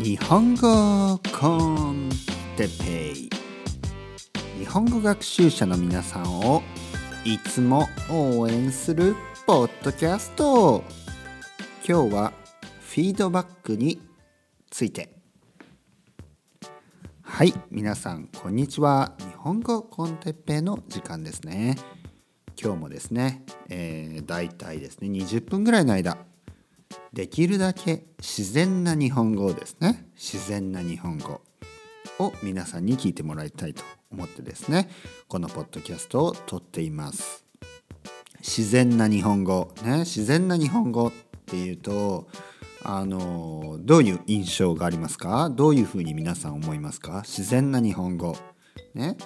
日本語コンテペイ。日本語学習者の皆さんをいつも応援するポッドキャスト。今日はフィードバックについて。はい皆さんこんにちは。日本語コンテッペイの時間ですね。今日もですね、えー、大体ですね20分ぐらいの間。できるだけ自然な日本語をですね。自然な日本語を皆さんに聞いてもらいたいと思ってですね。このポッドキャストを撮っています。自然な日本語ね。自然な日本語っていうとあのどういう印象がありますか？どういうふうに皆さん思いますか？自然な日本語ね。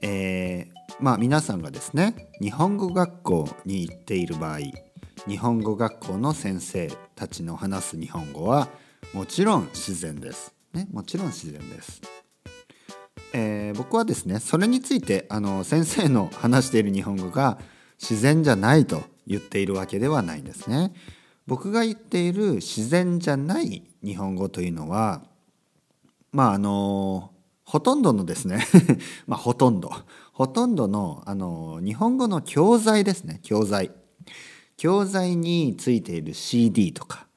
えーまあ皆さんがですね日本語学校に行っている場合日本語学校の先生たちの話す日本語はもちろん自然です。ね、もちろん自然です。えー、僕はですねそれについてあの先生の話している日本語が自然じゃないと言っているわけではないんですね。僕が言っている自然じゃない日本語というのはまああのほとんどのですね まあほとんどほとんどのあの日本語の教材ですね教材教材についている CD とか、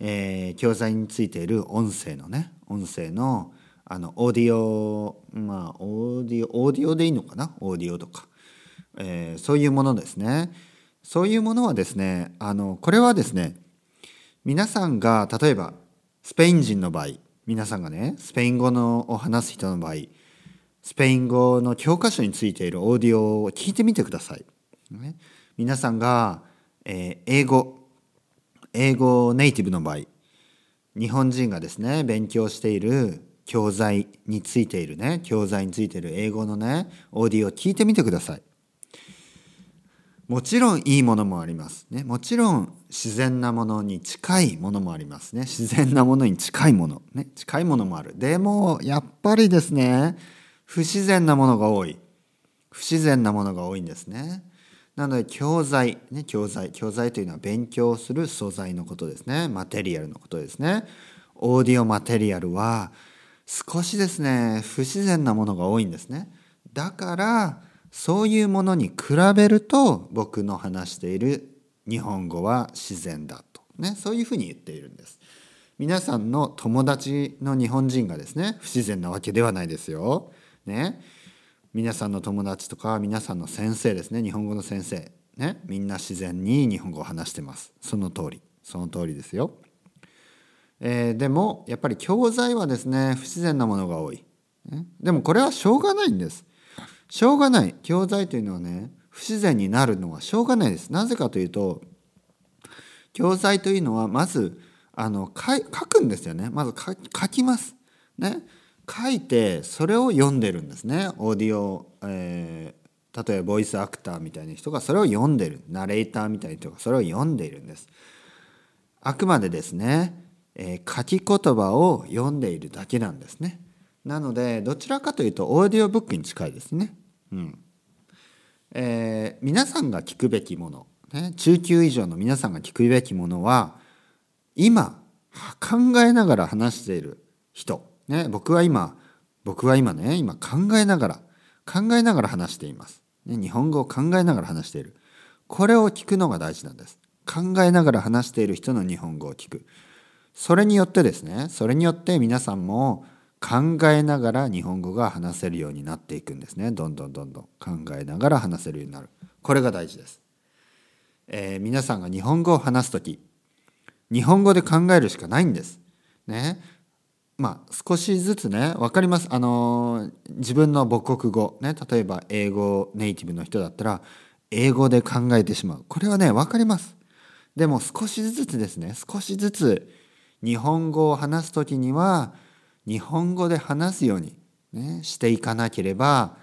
えー、教材についている音声のね音声のあのオーディオまあオーディオオーディオでいいのかな？オーディオとか、えー、そういうものですね。そういうものはですねあのこれはですね皆さんが例えばスペイン人の場合皆さんがねスペイン語のを話す人の場合スペイン語の教科書についているオーディオを聞いてみてください。ね、皆さんが、えー、英語英語ネイティブの場合日本人がですね勉強している教材についているね教材についている英語のねオーディオを聞いてみてください。もちろんいいものもあります。ね、もちろん自然なものに近いものもありますね。自然なものに近いもの。ね、近いものもある。でも、やっぱりですね、不自然なものが多い。不自然なものが多いんですね。なので、教材、ね、教材。教材というのは勉強する素材のことですね。マテリアルのことですね。オーディオマテリアルは少しですね、不自然なものが多いんですね。だから、そういうものに比べると僕の話している日本語は自然だと、ね、そういうふうに言っているんです。皆さんの友達の日本人がですね不自然なわけではないですよ。ね、皆さんの友達とか皆さんの先生ですね日本語の先生、ね、みんな自然に日本語を話してます。その通りその通りですよ。えー、でもやっぱり教材はですね不自然なものが多い。ね、でもこれはしょうがないんです。しょうがない教材というのはね不自然になるのはしょうがないです。なぜかというと教材というのはまずあの書くんですよねまず書きます。ね書いてそれを読んでるんですねオーディオ、えー、例えばボイスアクターみたいな人がそれを読んでるナレーターみたいな人がそれを読んでいるんです。あくまでですね、えー、書き言葉を読んでいるだけなんですね。なのでどちらかというとオーディオブックに近いですね。うんえー、皆さんが聞くべきもの、ね、中級以上の皆さんが聞くべきものは今考えながら話している人、ね、僕は今僕は今ね今考えながら考えながら話しています、ね、日本語を考えながら話している。これを聞くのが大事なんです。考えながら話している人の日本語を聞く。それによってですねそれによって皆さんも考えながら日本語が話せるようになっていくんですね。どんどんどんどん。考えながら話せるようになる。これが大事です、えー、皆さんが日本語を話す時日本語で考えるしかないんです。ね。まあ少しずつね分かります。あの、自分の母国語ね例えば英語ネイティブの人だったら英語で考えてしまう。これはね分かります。でも少しずつですね。少しずつ日本語を話す時には日本語で話すように、ね、していかなければ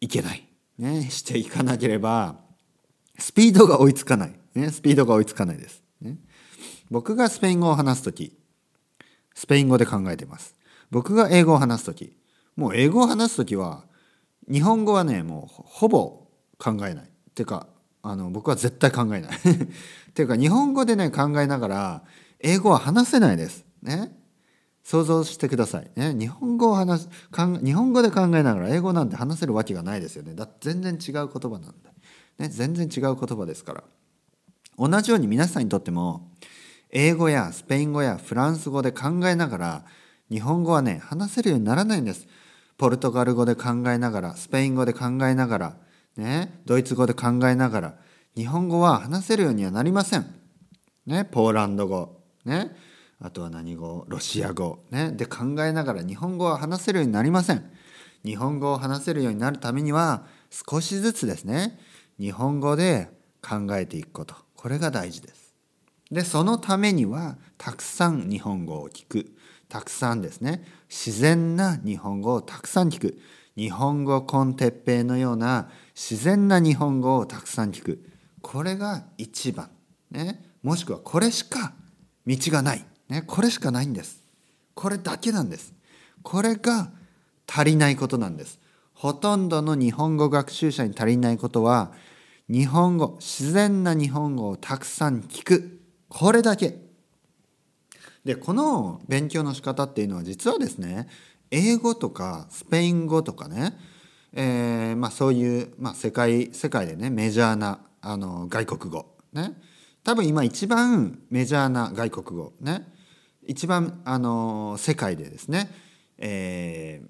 いけない、ね、していかなければスピードが追いつかない、ね、スピードが追いつかないです、ね、僕がスペイン語を話す時スペイン語で考えてます僕が英語を話す時もう英語を話す時は日本語はねもうほぼ考えないっていうかあの僕は絶対考えないっ ていうか日本語でね考えながら英語は話せないです。ね。想像してください。ね、日本語を話す日本語で考えながら英語なんて話せるわけがないですよね。だって全然違う言葉なんで。ね、全然違う言葉ですから。同じように皆さんにとっても英語やスペイン語やフランス語で考えながら日本語はね話せるようにならないんです。ポルトガル語で考えながらスペイン語で考えながら、ね、ドイツ語で考えながら日本語は話せるようにはなりません。ね、ポーランド語、ね、あとは何語ロシア語、ね、で考えながら日本語は話せるようになりません。日本語を話せるようになるためには少しずつですね日本語で考えていくことこれが大事です。でそのためにはたくさん日本語を聞く。たくさんですね。自然な日本語をたくさん聞く。日本語コンテッペイのような自然な日本語をたくさん聞く。これが一番、ね、もしくはこれしか道がない、ね、これしかないんです。これだけなんです。これが足りないことなんです。ほとんどの日本語学習者に足りないことは日本語自然な日本語をたくさん聞く。これだけ。でこの勉強の仕方っていうのは実はですね英語とかスペイン語とかね、えーまあ、そういう、まあ、世界世界でねメジャーなあの外国語ね。多分今一番メジャーな外国語ね。一番あの世界でですね、え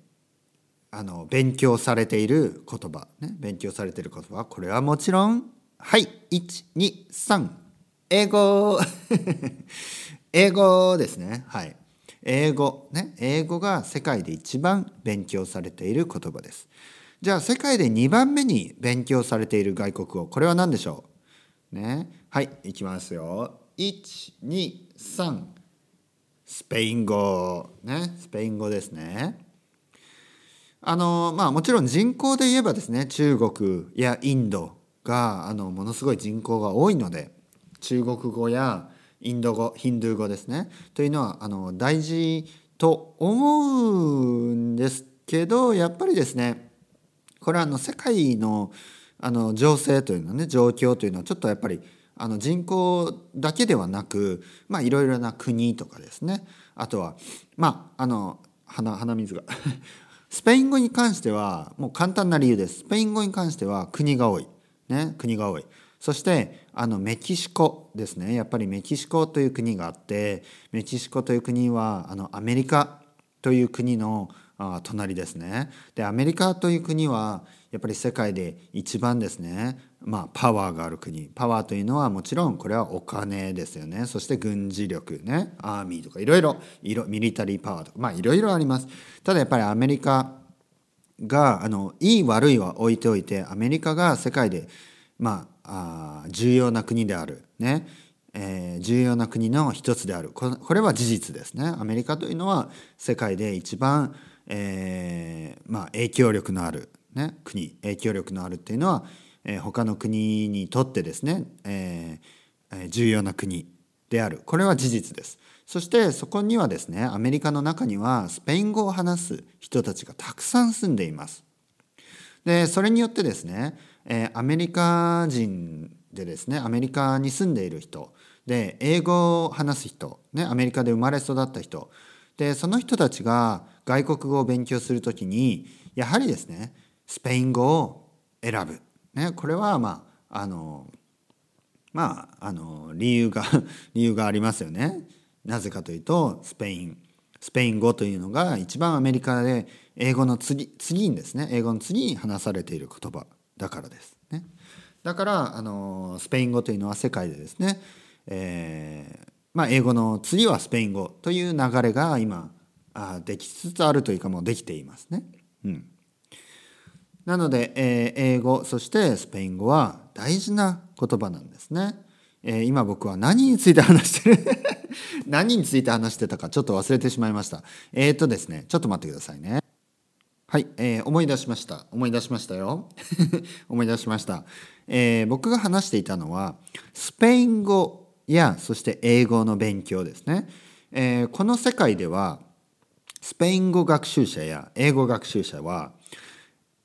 ー、あの勉強されている言葉ね。勉強されている言葉。これはもちろんはい123英語。英語ですね。はい。英語。ね。英語が世界で一番勉強されている言葉です。じゃあ世界で2番目に勉強されている外国語これは何でしょう？ね。はい。いきますよ。123スペイン語。ね。スペイン語ですね。あのまあもちろん人口で言えばですね中国やインドがあのものすごい人口が多いので中国語やインド語ヒンドゥー語ですね。というのはあの大事と思うんですけどやっぱりですねこれはあの世界のあの情勢というのね状況というのはちょっとやっぱりあの人口だけではなくまあいろいろな国とかですね。あとはまああの鼻鼻水が。スペイン語に関してはもう簡単な理由です。スペイン語に関しては国が多い。ね国が多い。そしてあのメキシコですね。やっぱりメキシコという国があってメキシコという国はあのアメリカという国のあ隣ですね。でアメリカという国はやっぱり世界で一番ですね。まあパワーがある国。パワーというのはもちろんこれはお金ですよね。そして軍事力ね。アーミーとかいろいろミリタリーパワーとかまあいろいろあります。ただやっぱりアメリカがあのいい悪いは置いておいてアメリカが世界でまああ重要な国である。ね。えー、重要な国の一つである。これは事実ですね。アメリカというのは世界で一番えー、まあ、影響力のある、ね、国影響力のあるっていうのは、えー、他の国にとってですね、えー、重要な国である。これは事実です。そしてそこにはですねアメリカの中にはスペイン語を話す人たちがたくさん住んでいます。でそれによってですね、えー、アメリカ人でですねアメリカに住んでいる人。で英語を話す人、ね、アメリカで生まれ育った人。でその人たちが外国語を勉強する時にやはりですねスペイン語を選ぶ、ね、これはまああのまああの理由が 理由がありますよね。なぜかというとスペイン。スペイン語というのが一番アメリカで英語の次次にですね英語の次に話されている言葉。だからです。ね、だからあのスペイン語というのは世界でですね、えーまあ、英語の次はスペイン語という流れが今あできつつあるというかもうできていますね。うん、なので、えー、英語そしてスペイン語は大事な言葉なんですね。えー、今僕は何について話してる 何について話してたかちょっと忘れてしまいました。えっ、ー、とですねちょっと待ってくださいね。はい、えー、思い出しました。思い出しましたよ。思い出しました、えー。僕が話していたのはスペイン語やそして英語の勉強ですね。えー、この世界ではスペイン語学習者や英語学習者は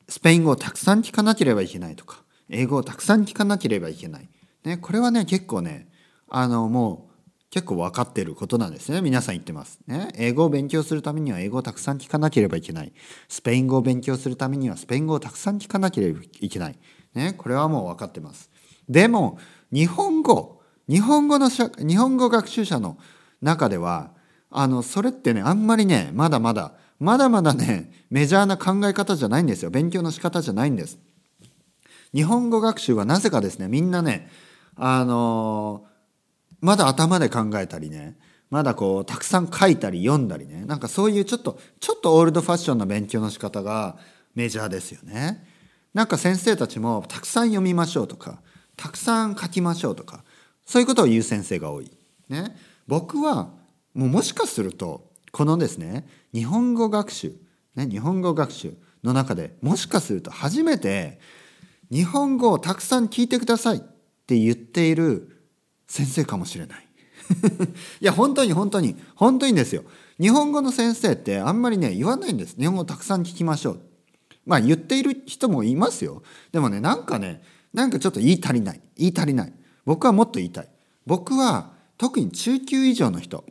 スペイン語をたくさん聞かなければいけないとか英語をたくさん聞かなければいけない、ね、これはね結構ねあのもう結構分かってることなんですね。皆さん言ってます、ね、英語を勉強するためには英語をたくさん聞かなければいけない。スペイン語を勉強するためにはスペイン語をたくさん聞かなければいけない、ね、これはもう分かってます。でも日本語日本語の日本語学習者の中ではあのそれってねあんまりねまだまだまだまだねメジャーな考え方じゃないんですよ。勉強の仕方じゃないんです。日本語学習はなぜかですねみんなねあのまだ頭で考えたりねまだこうたくさん書いたり読んだりねなんかそういうちょっとちょっとオールドファッションな勉強の仕方がメジャーですよね。なんか先生たちもたくさん読みましょうとかたくさん書きましょうとかそういうことを言う先生が多い。ね、僕はもうもしかするとこのですね日本語学習、ね、日本語学習の中でもしかすると初めて日本語をたくさん聞いてくださいって言っている先生かもしれない。いや本当に本当に本当にですよ。日本語の先生ってあんまりね言わないんです。日本語たくさん聞きましょう。まあ言っている人もいますよ。でもねなんかねなんかちょっと言い足りない。言い足りない。僕はもっと言いたい。僕は特に中級以上の人。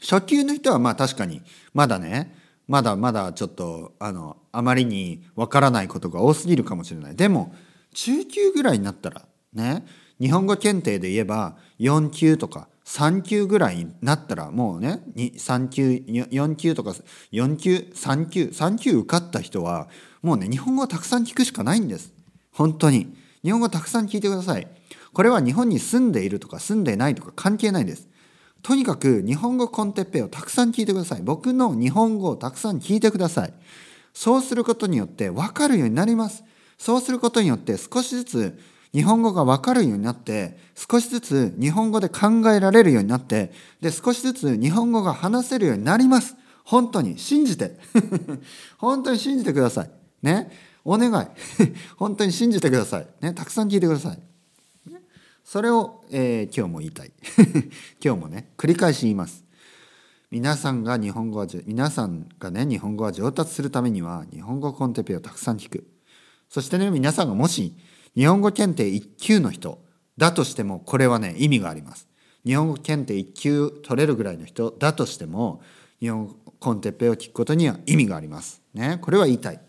初級の人はまあ確かにまだねまだまだちょっとあのあまりにわからないことが多すぎるかもしれない。でも中級ぐらいになったらね日本語検定で言えば4級とか3級ぐらいになったらもうね3級4級とか4級3級3級受かった人はもうね日本語をたくさん聞くしかないんです。本当に。日本語をたくさん聞いてください。これは日本に住んでいるとか住んでないとか関係ないです。とにかく日本語コンテッペをたくさん聞いてください。僕の日本語をたくさん聞いてください。そうすることによって分かるようになります。そうすることによって少しずつ日本語がわかるようになって少しずつ日本語で考えられるようになってで少しずつ日本語が話せるようになります。本当に信じて。本当に信じてください。ね。お願い。本当に信じてください。ね。たくさん聞いてください。それを、えー、今日も言いたい。今日もね繰り返し言います。皆さんが日本語は皆さんがね日本語は上達するためには日本語コンテペをたくさん聞く。そしてね皆さんがもし日本語検定1級の人だとしてもこれはね意味があります。日本語検定1級取れるぐらいの人だとしても日本語コンテッペを聞くことには意味があります。ね、これは言いたい。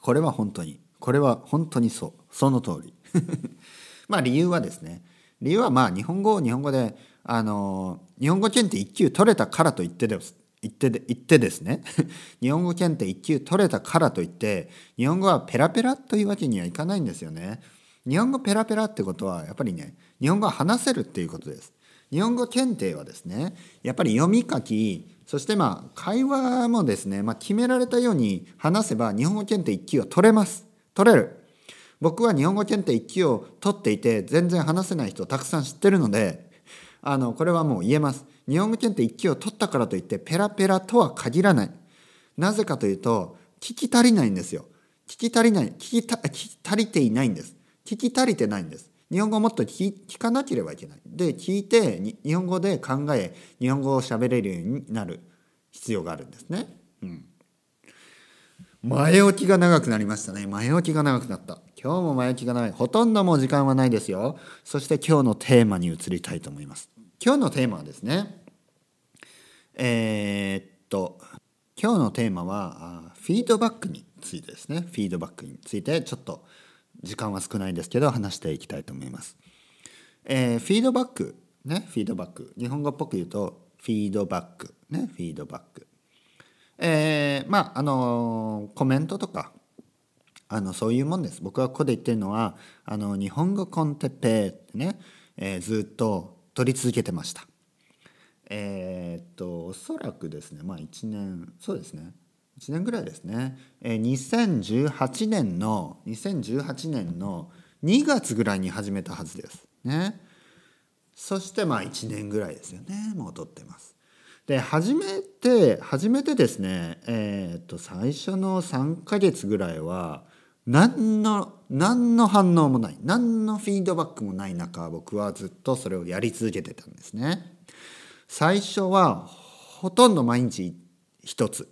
これは本当に。これは本当にそう。その通り。まあ理由はですね。理由はまあ日本語を日本語であの日本語検定1級取れたからといってです。言ってで言ってですね 日本語検定1級取れたからといって日本語はペラペラというわけにはいかないんですよね。日本語ペラペラってことはやっぱりね日本語は話せるっていうことです。日本語検定はですねやっぱり読み書きそしてまあ会話もですね、まあ、決められたように話せば日本語検定1級は取れます取れる僕は日本語検定1級を取っていて全然話せない人をたくさん知ってるのであのこれはもう言えます日本語検定1級を取ったからといってペラペラとは限らない。なぜかというと聞き足りないんですよ。聞き足りない聞き聞き足りていないんです。聞き足りてないんです。日本語をもっと聞かなければいけない。で聞いて日本語で考え日本語を喋れるようになる必要があるんですね。うん、前置きが長くなりましたね。前置きが長くなった。今日も前置きがない。ほとんどもう時間はないですよ。そして今日のテーマに移りたいと思います。今日のテーマはですねえー、っと今日のテーマはフィードバックについてですねフィードバックについてちょっと時間は少ないですけど話していきたいと思います。えー、フィードバックねフィードバック日本語っぽく言うとフィードバックねフィードバック。えー、まああのコメントとかあのそういうもんです僕はここで言ってるのはあの日本語コンテッペってね、えー、ずっと取り続けてました。えー、っとおそらくですねまあ1年そうですね。1年ぐらいですね、えー、2018年の2018年の2月ぐらいに始めたはずです。ね。そしてまあ1年ぐらいですよね。もう撮ってます。で初めて初めてですね。えー、っと最初の3ヶ月ぐらいは何の何の反応もない何のフィードバックもない中僕はずっとそれをやり続けてたんですね。最初はほとんど毎日一つ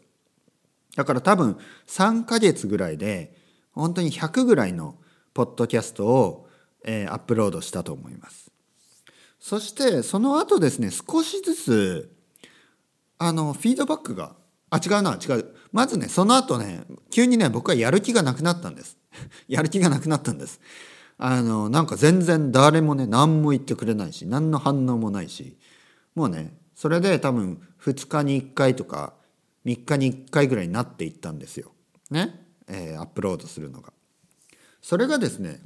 だから多分3ヶ月ぐらいで本当に100ぐらいのポッドキャストを、えー、アップロードしたと思います。そしてその後ですね少しずつあのフィードバックがあ違うな違うまずねその後ね急にね僕はやる気がなくなったんです やる気がなくなったんですあのなんか全然誰もね何も言ってくれないし何の反応もないしもうねそれで多分2日に1回とか3日に1回ぐらいになっていったんですよ。ね、えー、アップロードするのが。それがですね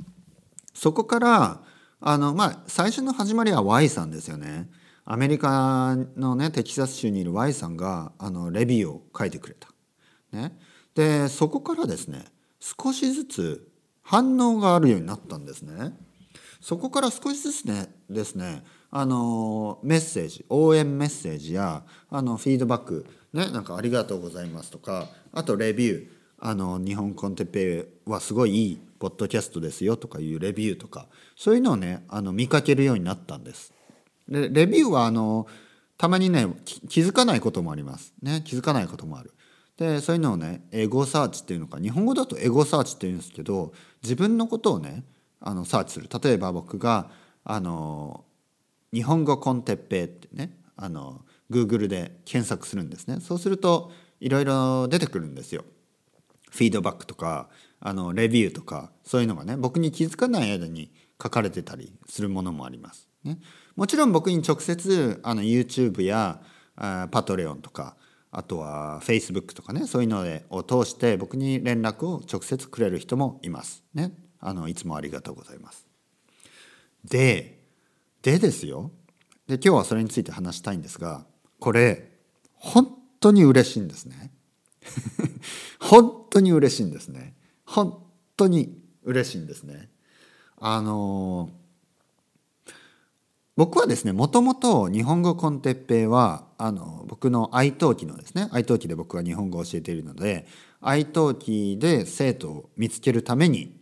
そこからあのまあ最初の始まりは Y さんですよね。アメリカのねテキサス州にいる Y さんがあのレビューを書いてくれた。ね、でそこからですね少しずつ反応があるようになったんですね。そこから少しずつねですねあのメッセージ応援メッセージやあのフィードバックねなんかありがとうございますとかあとレビューあの日本コンテペはすごいいいポッドキャストですよとかいうレビューとかそういうのをねあの見かけるようになったんです。でレビューはあのたまにね気づかないこともあります。ね気づかないこともある。でそういうのをねエゴサーチっていうのか日本語だとエゴサーチっていうんですけど自分のことをねあのサーチする。例えば僕があの日本語コンテッペってねあの Google で検索するんですね。そうするといろいろ出てくるんですよ。フィードバックとかあのレビューとかそういうのがね僕に気づかない間に書かれてたりするものもあります、ね、もちろん僕に直接あの YouTube やあパトレオンとかあとは Facebook とかねそういうのを通して僕に連絡を直接くれる人もいます。ね。あのいつもありがとうございます。ででですよ。で今日はそれについて話したいんですがこれ本当に嬉しいんですね。本当に嬉しいんですね。本当に嬉しいんですね。あの僕はですねもともと日本語コンテッペイはあの僕の愛登記のですね愛登記で僕は日本語を教えているので愛登記で生徒を見つけるために、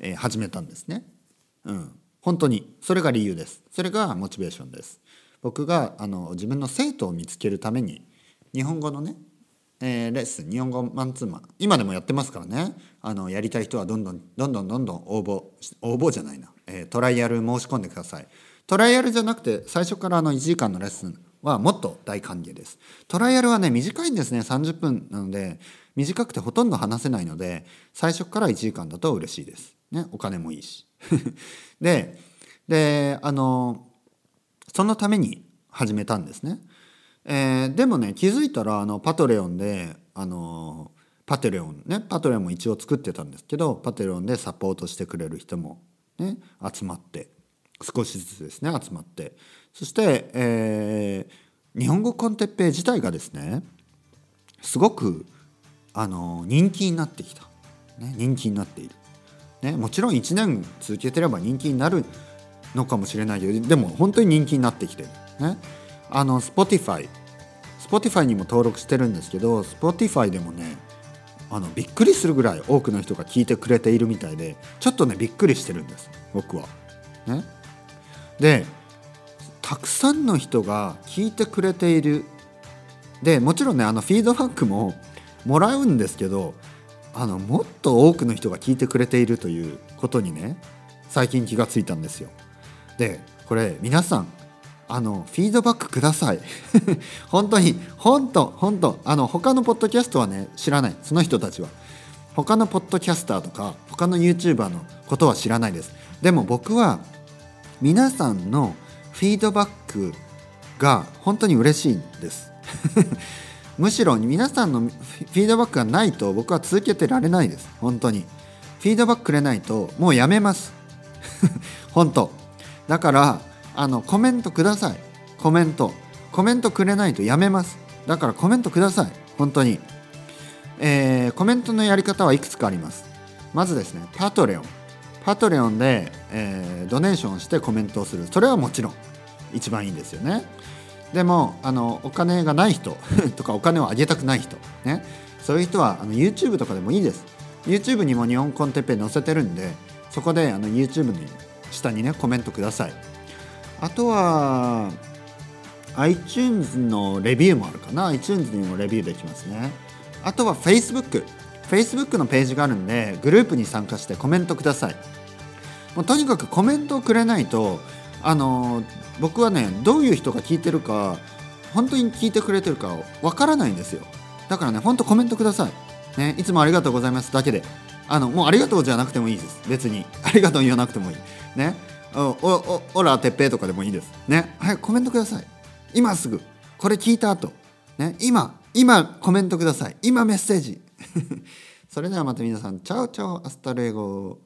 えー、始めたんですね。うん。本当にそれが理由です。それがモチベーションです。僕があの自分の生徒を見つけるために日本語のね、えー、レッスン日本語マンツーマン今でもやってますからね。あのやりたい人はどんどんどんどんどんどん応募応募じゃないな、えー、トライアル申し込んでください。トライアルじゃなくて最初からあの1時間のレッスンはもっと大歓迎です。トライアルはね短いんですね30分なので短くてほとんど話せないので最初から1時間だと嬉しいです。ねお金もいいし。でであのそのために始めたんですね。えー、でもね気づいたらあのパトレオンであのパテレオンねパトレオンも一応作ってたんですけどパテレオンでサポートしてくれる人も、ね、集まって少しずつですね集まって。そして、えー、日本語コンテッペイ自体がですねすごくあの人気になってきた、ね、人気になっている。ね、もちろん1年続けてれば人気になるのかもしれないけどでも本当に人気になってきてる。ね、あの Spotify Spotify にも登録してるんですけど Spotify でもねあのびっくりするぐらい多くの人が聞いてくれているみたいでちょっとねびっくりしてるんです僕は。ね、でたくさんの人が聞いてくれている。でもちろんねあのフィードバックももらうんですけどあのもっと多くの人が聞いてくれているということにね最近気がついたんですよ。でこれ皆さんあのフィードバックください。本当に本当本当あの他のポッドキャストはね知らない。その人たちは。他のポッドキャスターとか他の YouTuber のことは知らないです。でも僕は皆さんのフィードバックが本当に嬉しいんです。むしろ皆さんのフィードバックがないと僕は続けてられないです。本当に。フィードバックくれないともうやめます。本当。だからあのコメントください。コメント。コメントくれないとやめます。だからコメントください。本当に。えー、コメントのやり方はいくつかあります。まずですねパトレオン。パトレオンで、えー、ドネーションしてコメントをする。それはもちろん一番いいんですよね。でもあのお金がない人 とかお金をあげたくない人、ね、そういう人はあの YouTube とかでもいいです。YouTube にも日本コンテッペ載せてるんでそこであの YouTube に下にねコメントください。あとは iTunes のレビューもあるかな。iTunes にもレビューできますね。あとは Facebook Facebook のページがあるんでグループに参加してコメントください。もうとにかくコメントをくれないとあの僕はねどういう人が聞いてるか本当に聞いてくれてるかわからないんですよ。だからね本当コメントください、ね、いつもありがとうございますだけで。あのもうありがとうじゃなくてもいいです。別に。ありがとう言わなくてもいい。ね。おおおらてっぺいとかでもいいです。ね。はいコメントください。今すぐ。これ聞いた後。ね。今今コメントください。今メッセージ。それではまた皆さん ciao ciao hasta luego